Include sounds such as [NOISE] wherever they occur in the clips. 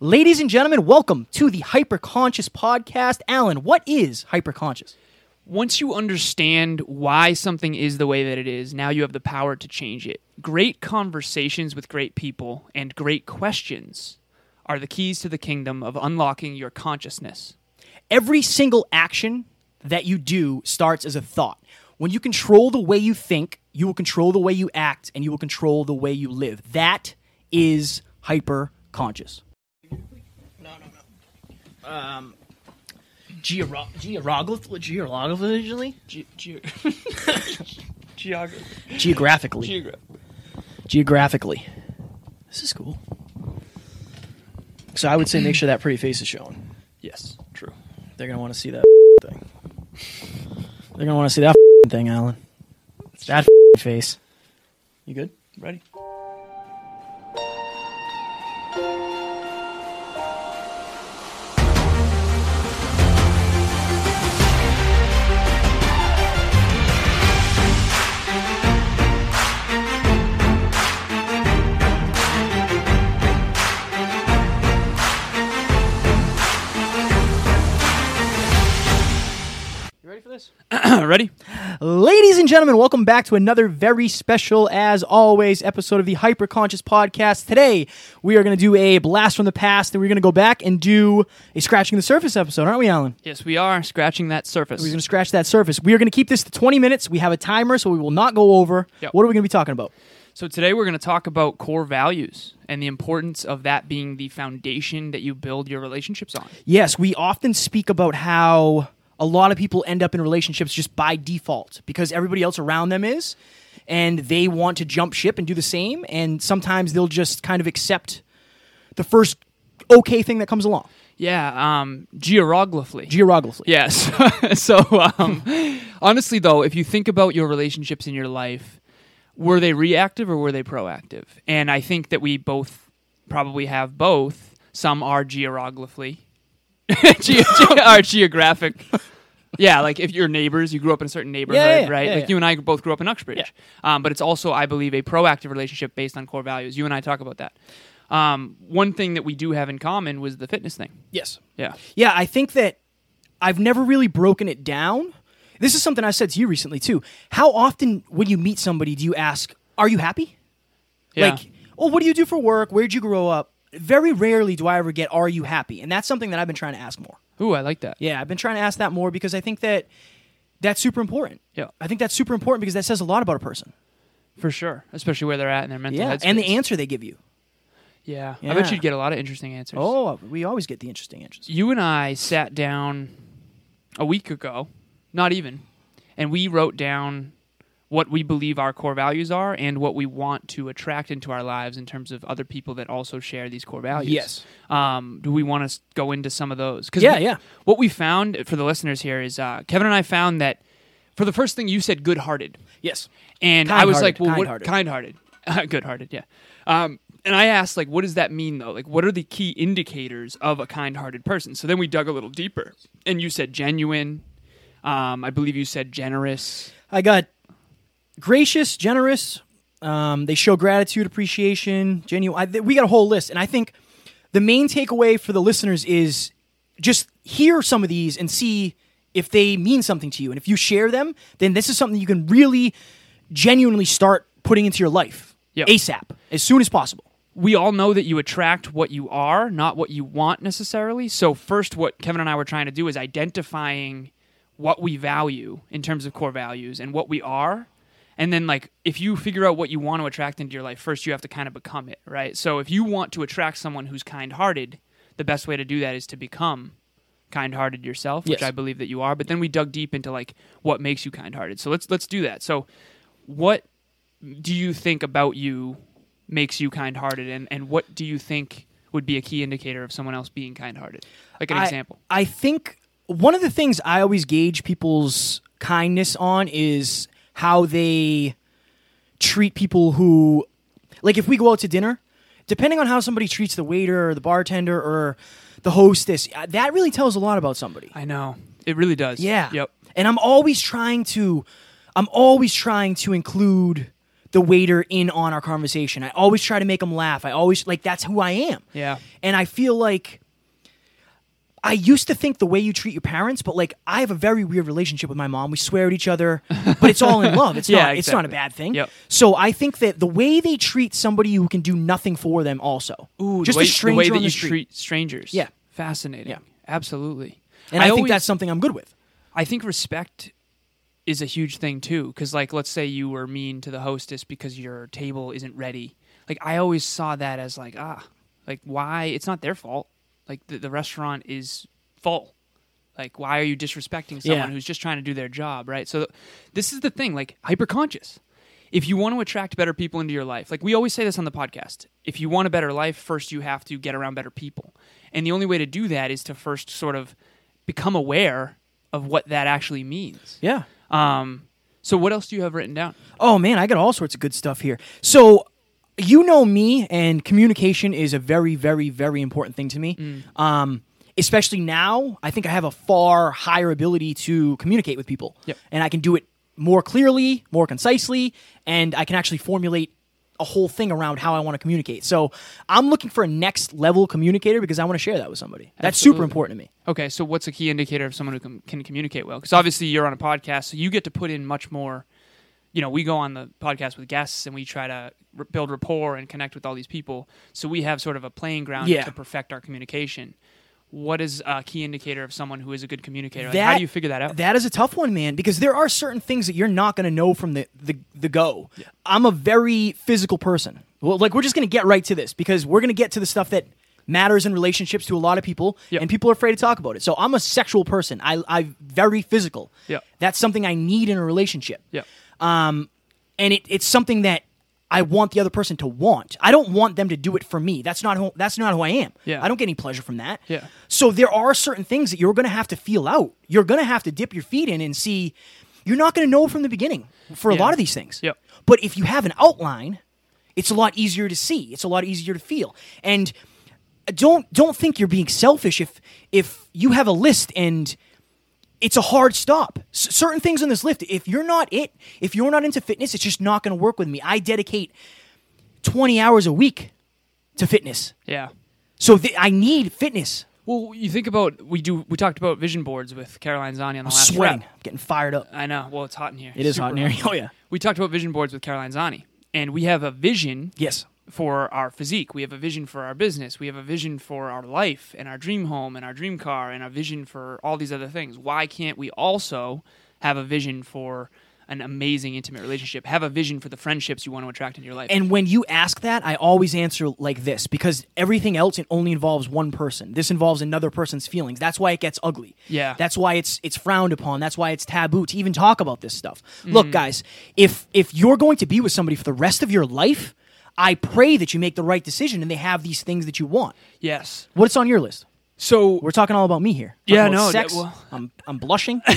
Ladies and gentlemen, welcome to the Hyperconscious podcast. Alan, what is hyperconscious? Once you understand why something is the way that it is, now you have the power to change it. Great conversations with great people and great questions are the keys to the kingdom of unlocking your consciousness. Every single action that you do starts as a thought. When you control the way you think, you will control the way you act and you will control the way you live. That is no, no. Um, georo- geograph- geographically? Ge- ge- [LAUGHS] Geography. Geographically. Geogra- Geographically. This is cool. So I would say make sure that pretty face is showing. yes, true. They're gonna want to see that [LAUGHS] thing. They're gonna want to see that [LAUGHS] thing, Alan. That face. You good? Ready? Ready for this? [CLEARS THROAT] ready? Ladies and gentlemen, welcome back to another very special, as always, episode of the Hyperconscious Podcast. Today, we are going to do a blast from the past, and we're going to go back and do a scratching the surface episode, aren't we, Alan? Yes, we are scratching that surface. We're going to scratch that surface. We are going to keep this to 20 minutes. We have a timer, so we will not go over. Yep. What are we going to be talking about? So today we're going to talk about core values and the importance of that being the foundation that you build your relationships on. Yes, we often speak about how a lot of people end up in relationships just by default because everybody else around them is, and they want to jump ship and do the same. And sometimes they'll just kind of accept the first okay thing that comes along. Yeah, um, geographically. Geographically. yes. [LAUGHS] so um, honestly, though, if you think about your relationships in your life, were they reactive or were they proactive? And I think that we both probably have both. Some are geographically, ge- ge- are geographic. Yeah, like if you're neighbors, you grew up in a certain neighborhood, Yeah, yeah, right? yeah, like yeah. you and I both grew up in Uxbridge. Um, but it's also, I believe, a proactive relationship based on core values. You and I talk about that. Um, one thing that we do have in common was the fitness thing. Yes. Yeah. Yeah, I think that I've never really broken it down. This is something I said to you recently too. How often when you meet somebody do you ask, "Are you happy?" Yeah. Like, "Oh, what do you do for work? Where'd you grow up?" Very rarely do I ever get, "Are you happy?" And that's something that I've been trying to ask more. Ooh, I like that. Yeah, I've been trying to ask that more because I think that that's super important. Yeah. I think that's super important because that says a lot about a person. For sure, especially where they're at in their mental Yeah, headspace. and the answer they give you. Yeah. I bet you'd get a lot of interesting answers. Oh, we always get the interesting answers. You and I sat down a week ago, not even, and we wrote down what we believe our core values are and what we want to attract into our lives in terms of other people that also share these core values. Yes. Um, do we want to go into some of those? 'Cause Yeah, we- yeah. What we found for the listeners here is uh, Kevin and I found that for the first thing you said good-hearted. Yes. And I was like, Kind-hearted, well, what kind-hearted. kind-hearted, [LAUGHS] good-hearted, yeah. Um, and I asked, like, what does that mean though? Like, what are the key indicators of a kind-hearted person? So then we dug a little deeper, and you said genuine. Um, I believe you said generous. I got gracious, generous. Um, they show gratitude, appreciation, genuine. I, th- we got a whole list, and I think the main takeaway for the listeners is just hear some of these and see if they mean something to you. And if you share them, then this is something you can really genuinely start putting into your life Yep. ASAP, as soon as possible. we all know that you attract what you are, not what you want necessarily. So, first, what Kevin and I were trying to do is identifying what we value in terms of core values and what we are. And then, like, if you figure out what you want to attract into your life, first you have to kind of become it, right? So, if you want to attract someone who's kind hearted, the best way to do that is to become kind hearted yourself, which Yes. I believe that you are. But then we dug deep into like what makes you kind hearted. So let's let's do that. So what do you think about you makes you kind hearted and, and what do you think would be a key indicator of someone else being kind hearted? Like an I- example. I think one of the things I always gauge people's kindness on is how they treat people who, like, if we go out to dinner, depending on how somebody treats the waiter or the bartender or the hostess, uh, that really tells a lot about somebody. I know. It really does. Yeah. Yep. And I'm always trying to, I'm always trying to include the waiter in on our conversation. I always try to make them laugh. I always like that's who I am. Yeah. And I feel like I used to think the way you treat your parents, but like I have a very weird relationship with my mom. We swear at each other, but it's all in [LAUGHS] love. It's Yeah, not it's not a bad thing. Yep. So I think that the way they treat somebody who can do nothing for them also. Ooh, just the way, a stranger the way that on the you street. treat strangers. Yeah. Fascinating. Yeah. Absolutely. and I, think always- that's something I'm good with. I think respect is a huge thing too. Because, like, let's say you were mean to the hostess because your table isn't ready. Like, I always saw that as like, ah, like why? It's not their fault. Like the, the restaurant is full. Like, why are you disrespecting someone Yeah. who's just trying to do their job, right? So, this is the thing. Like, hyper conscious. If you want to attract better people into your life, like we always say this on the podcast, if you want a better life, first you have to get around better people. And the only way to do that is to first sort of become aware of what that actually means. Yeah. Um, so what else do you have written down? Oh man, I got all sorts of good stuff here. So you know me, and communication is a very, very, very important thing to me. Mm. Um, especially now, I think I have a far higher ability to communicate with people, Yep. and I can do it more clearly, more concisely, and I can actually formulate a whole thing around how I want to communicate. So I'm looking for a next level communicator because I want to share that with somebody. That's super important to me. Okay, so what's a key indicator of someone who can, can communicate well? Because obviously you're on a podcast, so you get to put in much more. You know, we go on the podcast with guests and we try to r- build rapport and connect with all these people. So we have sort of a playing ground Yeah. to perfect our communication. What is a key indicator of someone who is a good communicator? Like, That- how do you figure that out? That is a tough one, man, because there are certain things that you're not going to know from the, the, the go. I'm a very physical person. Well, like, we're just going to get right to this because we're going to get to the stuff that matters in relationships to a lot of people, Yep. and people are afraid to talk about it. So I'm a sexual person. I, I'm very physical. Yep. That's something I need in a relationship. yeah. Um, and it, it's something that I want the other person to want. I don't want them to do it for me. That's not who, that's not who I am. Yeah. I don't get any pleasure from that. Yeah. So there are certain things that you're going to have to feel out. You're going to have to dip your feet in and see. You're not going to know from the beginning for a Yeah. lot of these things. Yep. But if you have an outline, it's a lot easier to see. It's a lot easier to feel. And don't don't think you're being selfish if if you have a list and it's a hard stop. S- certain things on this list, if you're not it, if you're not into fitness, it's just not going to work with me. I dedicate 20 hours a week to fitness. Yeah. So th- I need fitness. Well, you think about we do. We talked about vision boards with Caroline Zani on the I'm last sweating. rep. I'm getting fired up. I know. Well, it's hot in here. It is hot in Super here. [LAUGHS] Oh, yeah. We talked about vision boards with Caroline Zani, and we have a vision Yes. For our physique. We have a vision for our business. We have a vision for our life and our dream home and our dream car and a vision for all these other things. Why can't we also have a vision for an amazing intimate relationship? Have a vision for the friendships you want to attract in your life. And when you ask that, I always answer like this because everything else it only involves one person. This involves another person's feelings. That's why it gets ugly. Yeah. That's why it's it's frowned upon. That's why it's taboo to even talk about this stuff. Look, mm. guys, if if you're going to be with somebody for the rest of your life, I pray that you make the right decision and they have these things that you want. yes. What's on your list? So We're talking all about me here. Talking Yeah, no, Sex. that- well- I'm I'm blushing. [LAUGHS]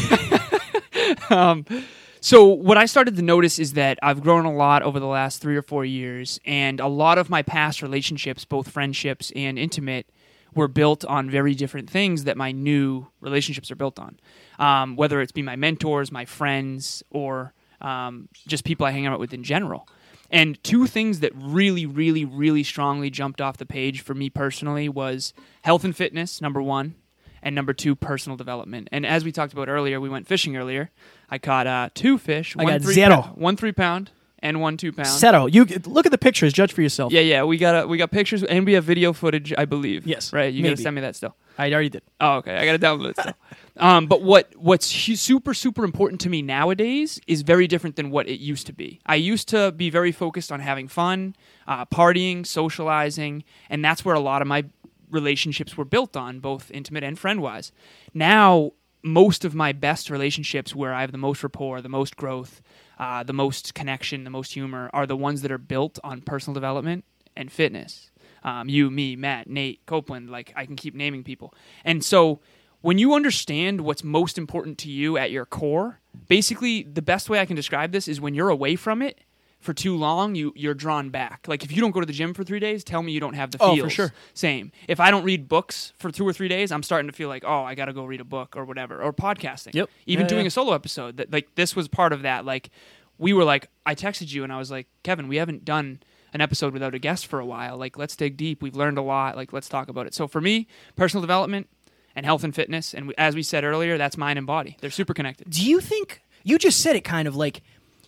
So what I started to notice is that I've grown a lot over the last three or four years, and a lot of my past relationships, both friendships and intimate, were built on very different things that my new relationships are built on. Um, whether it's be my mentors, my friends, or um, just people I hang out with in general. And two things that really, really, really strongly jumped off the page for me personally was health and fitness, number one, and number two, personal development. And as we talked about earlier, we went fishing earlier. I caught uh, two fish, I one got three zero. one three pound and one two pound. Settle. You look at the pictures. Judge for yourself. Yeah, yeah, we got a, we got pictures and we have video footage, I believe. Yes, right. You gotta send me that still. I already did. Oh, okay. I got to download it. Still. [LAUGHS] um, but what what's super super important to me nowadays is very different than what it used to be. I used to be very focused on having fun, uh, partying, socializing, and that's where a lot of my relationships were built on, both intimate and friend wise. Now, most of my best relationships, where I have the most rapport, the most growth, uh, the most connection, the most humor, are the ones that are built on personal development and fitness. Um, you, me, Matt, Nate, Copeland, like I can keep naming people. And so when you understand what's most important to you at your core, basically the best way I can describe this is when you're away from it for too long, you you're drawn back. Like if you don't go to the gym for three days, tell me you don't have the Oh, for sure. Same. If I don't read books for two or three days, I'm starting to feel like, oh, I got to go read a book or whatever, or podcasting. Yep. Even Yeah, doing yeah. a solo episode. That like this was part of that. Like we were like, I texted you and I was like, Kevin, we haven't done an episode without a guest for a while. Like, let's dig deep. We've learned a lot. Like, let's talk about it. So for me, personal development and health and fitness, and as we said earlier, that's mind and body. They're super connected. Do you think you just said it kind of like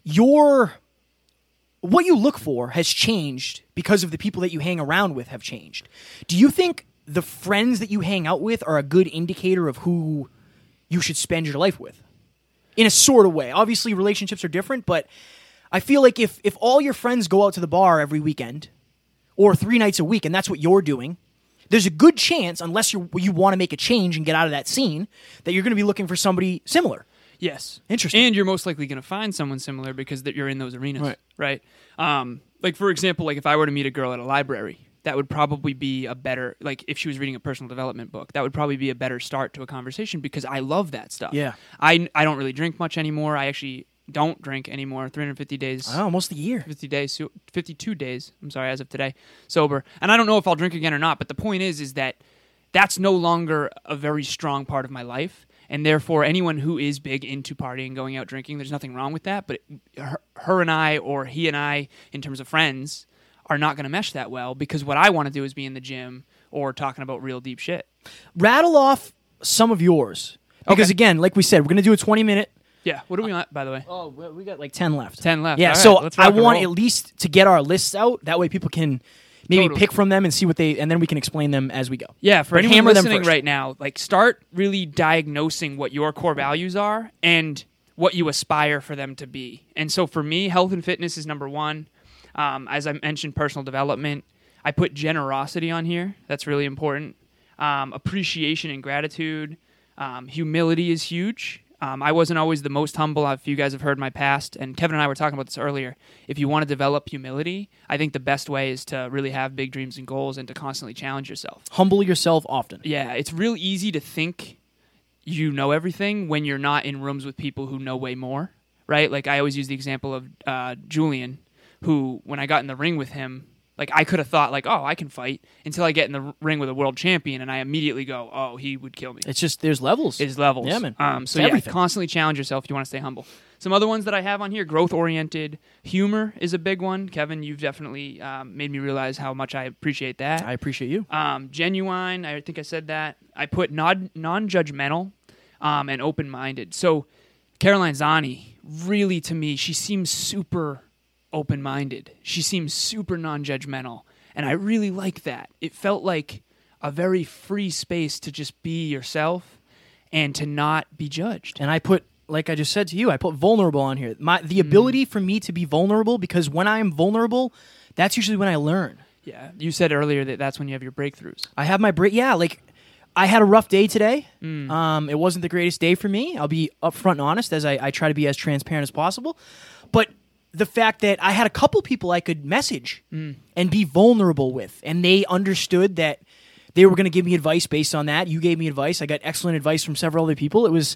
your what you look for has changed because of the people that you hang around with have changed. Do you think the friends that you hang out with are a good indicator of who you should spend your life with? In a sort of way. Obviously relationships are different, but I feel like if if all your friends go out to the bar every weekend or 3 nights a week and that's what you're doing, there's a good chance unless you you want to make a change and get out of that scene that you're going to be looking for somebody similar. Yes. Interesting. And you're most likely going to find someone similar because that you're in those arenas. Right. Right. Um, like for example, like if I were to meet a girl at a library, that would probably be a better like if she was reading a personal development book, that would probably be a better start to a conversation because I love that stuff. Yeah. I I don't really drink much anymore. I actually don't drink anymore. 350 days. Oh, almost a year. 50 days, 52 days. I'm sorry, as of today, sober. And I don't know if I'll drink again or not. But the point is, is that that's no longer a very strong part of my life, and therefore, anyone who is big into partying, going out drinking, there's nothing wrong with that. But her, her and I, or he and I, in terms of friends, are not going to mesh that well because what I want to do is be in the gym or talking about real deep shit. rattle off some of yours because Okay. again like we said we're going to do a 20 minute Yeah. What are we on, by the way? oh we got like 10 left 10 left. yeah All right, so let's i and want roll. at least to get our lists out that way people can maybe Totally. pick from them and see what they and then we can explain them as we go Yeah, for But anyone hammer them listening first. right now, like start really diagnosing what your core values are and what you aspire for them to be. And so for me, health and fitness is number one. Um, as I mentioned, personal development. I put generosity on here. That's really important. Um, appreciation and gratitude. Um, humility is huge. Um, I wasn't always the most humble. If you guys have heard my past, and Kevin and I were talking about this earlier, if you want to develop humility, I think the best way is to really have big dreams and goals and to constantly challenge yourself. humble yourself often Yeah, it's real easy to think you know everything when you're not in rooms with people who know way more, right? Like I always use the example of uh, Julian, who when I got in the ring with him, like I could have thought like, oh, I can fight until I get in the ring with a world champion, and I immediately go, oh, he would kill me. it's just there's levels His levels. Yeah, man. Um, so It's yeah, everything. constantly challenge yourself if you want to stay humble. Some other ones that I have on here: growth oriented, humor is a big one. Kevin, you've definitely um, made me realize how much I appreciate that. i appreciate you Um, genuine, I think I said that. I put non non judgmental um, and open minded. So Caroline Zani, really to me, she seems super open minded. She seems super non judgmental. And I really like that. It felt like a very free space to just be yourself and to not be judged. and i put like i just said to you i put vulnerable on here my Mm. the ability for me to be vulnerable because when i am vulnerable that's usually when i learn Yeah. You said earlier that that's when you have your breakthroughs. I have my break. Yeah, like I had a rough day today. Mm. Um, it wasn't the greatest day for me. I'll be upfront and honest as I, I try to be as transparent as possible. But the fact that I had a couple people I could message Mm. and be vulnerable with, and they understood that they were going to give me advice based on that. You gave me advice. I got excellent advice from several other people. It was.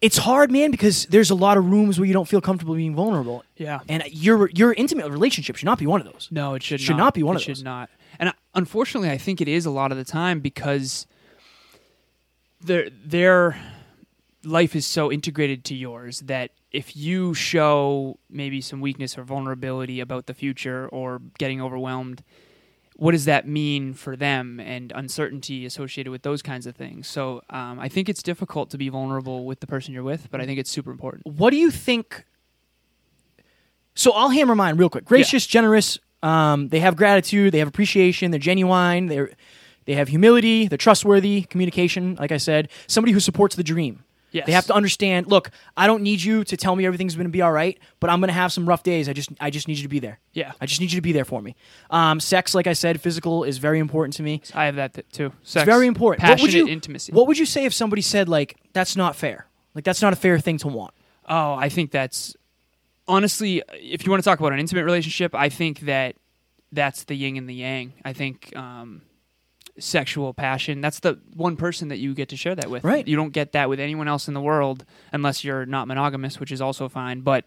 It's hard, man, because there's a lot of rooms where you don't feel comfortable being vulnerable. Yeah. And your your intimate relationship should not be one of those. No, it should Should not be one it of should those. Should not. And uh, unfortunately, I think it is a lot of the time because their their life is so integrated to yours that if you show maybe some weakness or vulnerability about the future or getting overwhelmed, what does that mean for them and uncertainty associated with those kinds of things? So um, I think it's difficult to be vulnerable with the person you're with, but I think it's super important. what do you think? So I'll hammer mine real quick. Gracious, generous. Um, they have gratitude. They have appreciation. They're genuine. They're they have humility. They're trustworthy. Communication. Like I said, somebody who supports the dream. Yes. They have to understand. Look, I don't need you to tell me everything's going to be all right, but I'm going to have some rough days. I just I just need you to be there. Yeah. I just need you to be there for me. Um, sex, like I said, physical is very important to me. I have that th- too. Sex, It's very important. Passionate what would you, intimacy. What would you say if somebody said like that's not fair? Like that's not a fair thing to want. Oh, I think that's honestly, if you want to talk about an intimate relationship, I think that that's the yin and the yang. I think um, sexual passion, that's the one person that you get to share that with. Right. You don't get that with anyone else in the world unless you're not monogamous, which is also fine. But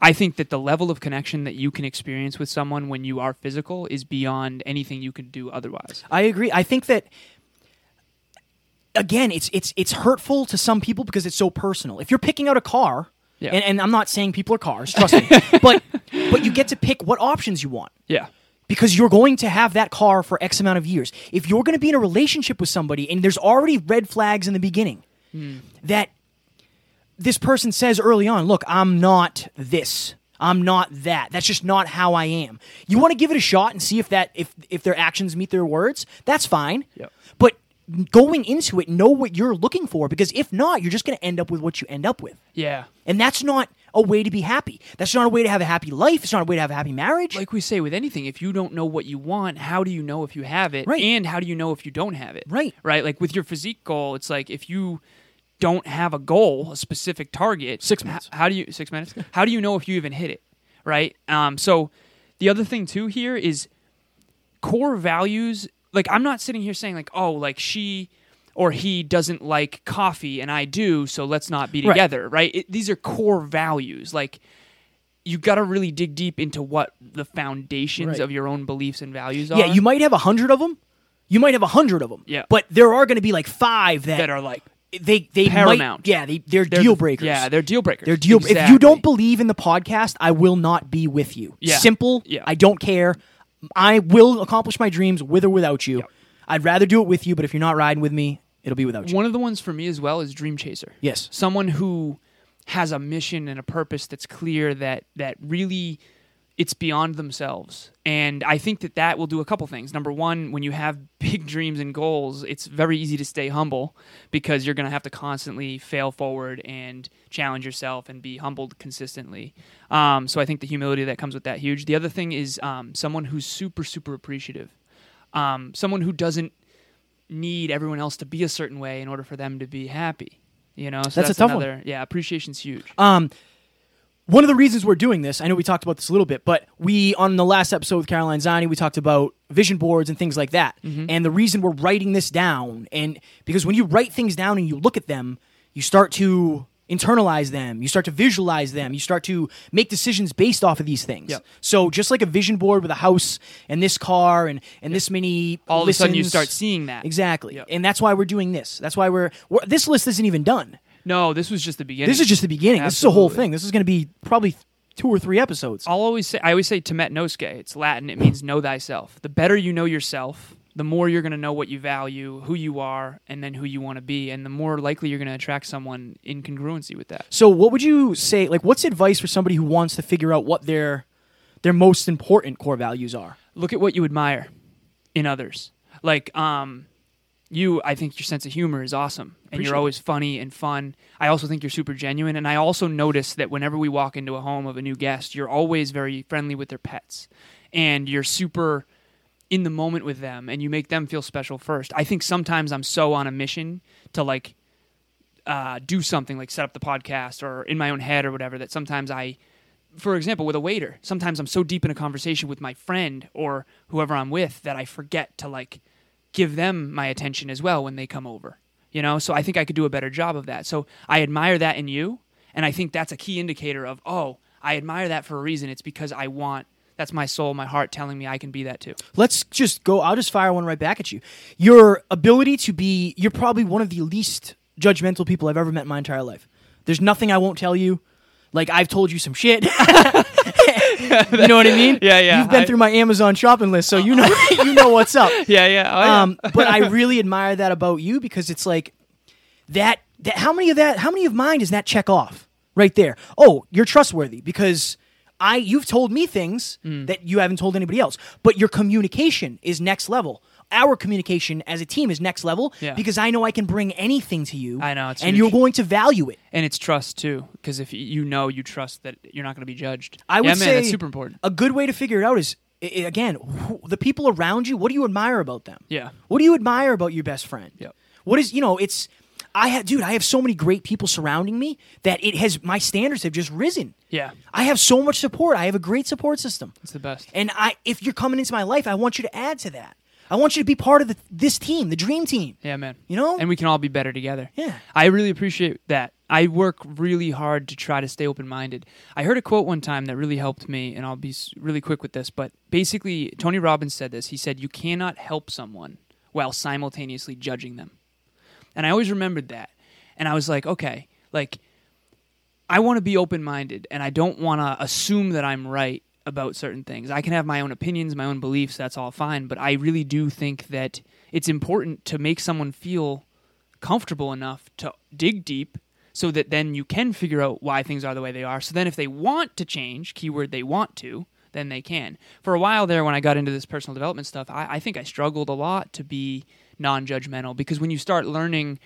I think that the level of connection that you can experience with someone when you are physical is beyond anything you could do otherwise. I agree. I think that again, it's it's it's hurtful to some people because it's so personal. If you're picking out a car Yeah. And, and I'm not saying people are cars, trust me. [LAUGHS] but but you get to pick what options you want Yeah. Because you're going to have that car for X amount of years. If you're going to be in a relationship with somebody and there's already red flags in the beginning hmm. that this person says early on, look, I'm not this. I'm not that. That's just not how I am. You want to give it a shot and see if that if if their actions meet their words. That's fine. Yep. But going into it, know what you're looking for because if not, you're just going to end up with what you end up with. Yeah. And that's not a way to be happy. That's not a way to have a happy life. It's not a way to have a happy marriage. Like we say with anything, if you don't know what you want, how do you know if you have it? Right. And how do you know if you don't have it? Right. Right. Like with your physique goal, it's like if you don't have a goal, a specific target, Six minutes. how do you six minutes? how do you know if you even hit it? Right. Um. So the other thing too here is core values. Like I'm not sitting here saying like, oh, like she or he doesn't like coffee and I do, so let's not be together. Right. It, these are core values. Like you got to really dig deep into what the foundations Right. of your own beliefs and values are. yeah, you might have a hundred of them. You might have a hundred of them. Yeah. But there are going to be like five that, that are like they they paramount. Might, yeah, they they're, they're deal breakers. Yeah, they're deal breakers. They're deal. If you don't believe in the podcast, I will not be with you. Yeah. Simple. Yeah. I don't care. I will accomplish my dreams with or without you. Yep. I'd rather do it with you, but if you're not riding with me, it'll be without you. One of the ones for me as well is Dream Chaser. Yes. Someone who has a mission and a purpose that's clear that that really it's beyond themselves. And I think that that will do a couple things. Number one, when you have [LAUGHS] big dreams and goals, it's very easy to stay humble because you're going to have to constantly fail forward and challenge yourself and be humbled consistently. Um, so I think the humility that comes with that huge. The other thing is um, someone who's super super appreciative. Um, someone who doesn't need everyone else to be a certain way in order for them to be happy. You know, so That's a that's, tough one. another. Yeah, appreciation's huge. Um, one of the reasons we're doing this, I know we talked about this a little bit, but we on the last episode with Caroline Zani, we talked about vision boards and things like that. Mm-hmm. And the reason we're writing this down, and because when you write things down and you look at them, you start to internalize them, you start to visualize them, you start to make decisions based off of these things. Yep. So just like a vision board with a house and this car and and this many All of a sudden, you start seeing that. exactly, Yep. and that's why we're doing this. That's why we're, we're this list isn't even done. No, this was just the beginning. This is just the beginning. This is the whole Absolutely. thing. This is going to be probably two or three episodes. I'll always say. I always say temet nosce. It's Latin. It means know thyself. The better you know yourself, the more you're going to know what you value, who you are, and then who you want to be, and the more likely you're going to attract someone in congruency with that. So, what would you say? Like, what's advice for somebody who wants to figure out what their their most important core values are? look at what you admire in others. Like, um, you, I think your sense of humor is awesome, and Appreciate you're always funny and fun. I also think you're super genuine, and I also notice that whenever we walk into a home of a new guest, you're always very friendly with their pets, and you're super in the moment with them, and you make them feel special first. I think sometimes I'm so on a mission to like uh, do something like set up the podcast or in my own head or whatever that sometimes I, for example, with a waiter, sometimes I'm so deep in a conversation with my friend or whoever I'm with that I forget to like give them my attention as well when they come over. You know, so I think I could do a better job of that. So I admire that in you, and I think that's a key indicator of oh, I admire that for a reason. It's because I want. That's my soul, my heart telling me I can be that too. Let's just go. I'll just fire one right back at you. Your ability to be. You're probably one of the least judgmental people I've ever met in my entire life. There's nothing I won't tell you. Like I've told you some shit. [LAUGHS] [LAUGHS] you know what I mean? Yeah, yeah, You've been I- through my Amazon shopping list, so you know [LAUGHS] [LAUGHS] you know what's up. Yeah, yeah. Oh, yeah. um, but I really admire that about you because it's like that. That how many of that? How many of mine does that check off right there? Oh, you're trustworthy because I you've told me things Mm. that you haven't told anybody else. But your communication is next level. Our communication as a team is next level Yeah. because I know I can bring anything to you. I know, it's and huge. you're going to value it. and it's trust too, because if you know, you trust that you're not going to be judged. I would yeah, man, say that's super important. A good way to figure it out is again the people around you. What do you admire about them? Yeah. What do you admire about your best friend? Yep. What is you know? It's I have dude. I have so many great people surrounding me that it has my standards have just risen. Yeah, I have so much support. I have a great support system, it's the best. and I if you're coming into my life, I want you to add to that. I want you to be part of the, this team, the dream team. Yeah, man. You know? and we can all be better together. Yeah. I really appreciate that. I work really hard to try to stay open minded. I heard a quote one time that really helped me, and I'll be really quick with this. But basically, Tony Robbins said this. He said, "You cannot help someone while simultaneously judging them." And I always remembered that. And I was like, okay, like I want to be open minded and I don't want to assume that I'm right about certain things. I can have my own opinions, my own beliefs, that's all fine, but I really do think that it's important to make someone feel comfortable enough to dig deep so that then you can figure out why things are the way they are. So then if they want to change, keyword they want to, then they can. For a while there, when I got into this personal development stuff, I, I think I struggled a lot to be non judgmental because when you start learning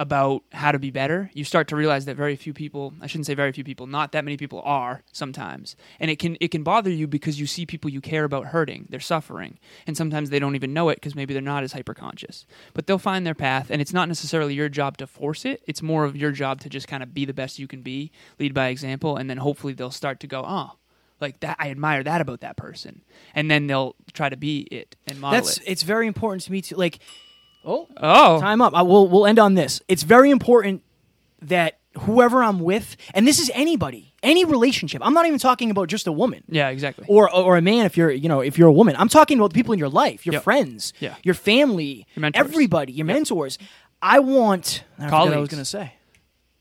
about how to be better, you start to realize that very few people, I shouldn't say very few people, not that many people are sometimes. And it can it can bother you because you see people you care about hurting, they're suffering, and sometimes they don't even know it because maybe they're not as hyperconscious. But they'll find their path and it's not necessarily your job to force it. It's more of your job to just kind of be the best you can be, lead by example, and then hopefully they'll start to go, "Oh, like that I admire that about that person." And then they'll try to be it and model That's it. it's very important to me to like. Oh, Oh. time up. I will. We'll end on this. It's very important that whoever I'm with, and this is anybody, any relationship. I'm not even talking about just a woman. Yeah, exactly. Or, or a man if you're you know if you're a woman i'm talking about the people in your life your Yep. friends Yeah. your family Your mentors. everybody your mentors i want I i was going to say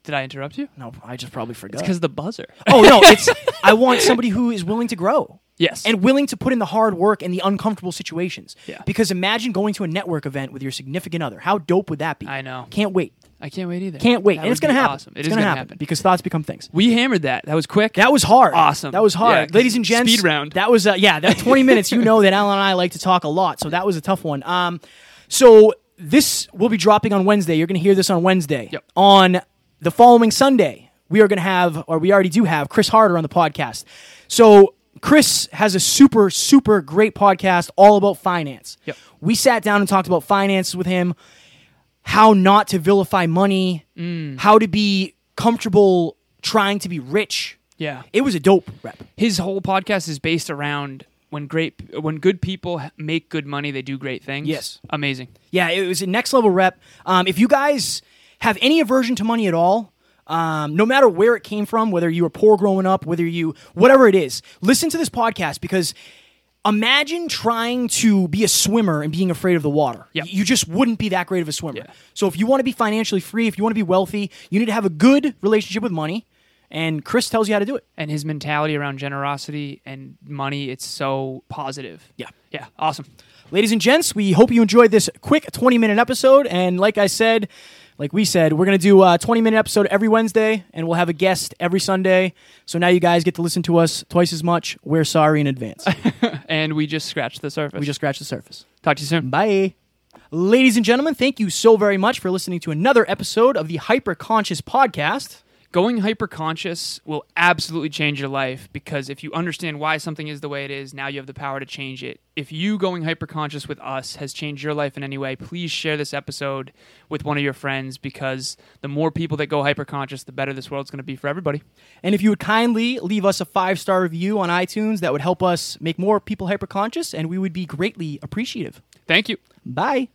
Did I interrupt you? no i just probably forgot It's Because of the buzzer. oh no [LAUGHS] it's i want somebody who is willing to grow Yes. and willing to put in the hard work and the uncomfortable situations Yeah. because imagine going to a network event with your significant other how dope would that be I know. can't wait I can't wait either. can't wait That and it's going to happen Awesome. It it's gonna gonna happen, because thoughts become things We hammered that. That was quick. That was hard. Awesome. That was hard. Yeah, Ladies and [LAUGHS] gents. speed round. That was uh, yeah, that [LAUGHS] 20 minutes, you know that Alan and I like to talk a lot. So that was a tough one. Um so this will be dropping on Wednesday. You're going to hear this on Wednesday. Yep. On the following Sunday, we are going to have or we already do have Chris Harder on the podcast. So Chris has a super super great podcast all about finance. Yep. We sat down and talked about finance with him how not to vilify money, Mm. how to be comfortable trying to be rich. yeah. It was a dope rep. His whole podcast is based around when great when good people make good money, they do great things. Yes. Amazing. Yeah, it was a next level rep. Um, if you guys have any aversion to money at all, um, no matter where it came from, whether you were poor growing up, whether you whatever it is, listen to this podcast because imagine trying to be a swimmer and being afraid of the water. Yep. You just wouldn't be that great of a swimmer. Yeah. So if you want to be financially free, if you want to be wealthy, you need to have a good relationship with money. And Chris tells you how to do it. And his mentality around generosity and money, it's so positive. Yeah. Yeah. Awesome. Ladies and gents, we hope you enjoyed this quick 20 minute episode. And like I said, like we said, we're going to do a 20 minute episode every Wednesday, and we'll have a guest every Sunday. So now you guys get to listen to us twice as much. We're sorry in advance. [LAUGHS] And we just scratched the surface. we just scratched the surface. talk to you soon. Bye. Ladies and gentlemen, thank you so very much for listening to another episode of the Hyper Conscious Podcast. Going hyperconscious will absolutely change your life because if you understand why something is the way it is, now you have the power to change it. If you going hyperconscious with us has changed your life in any way, please share this episode with one of your friends because the more people that go hyperconscious, the better this world's going to be for everybody. And if you would kindly leave us a five star review on iTunes, that would help us make more people hyperconscious, and we would be greatly appreciative. Thank you. Bye.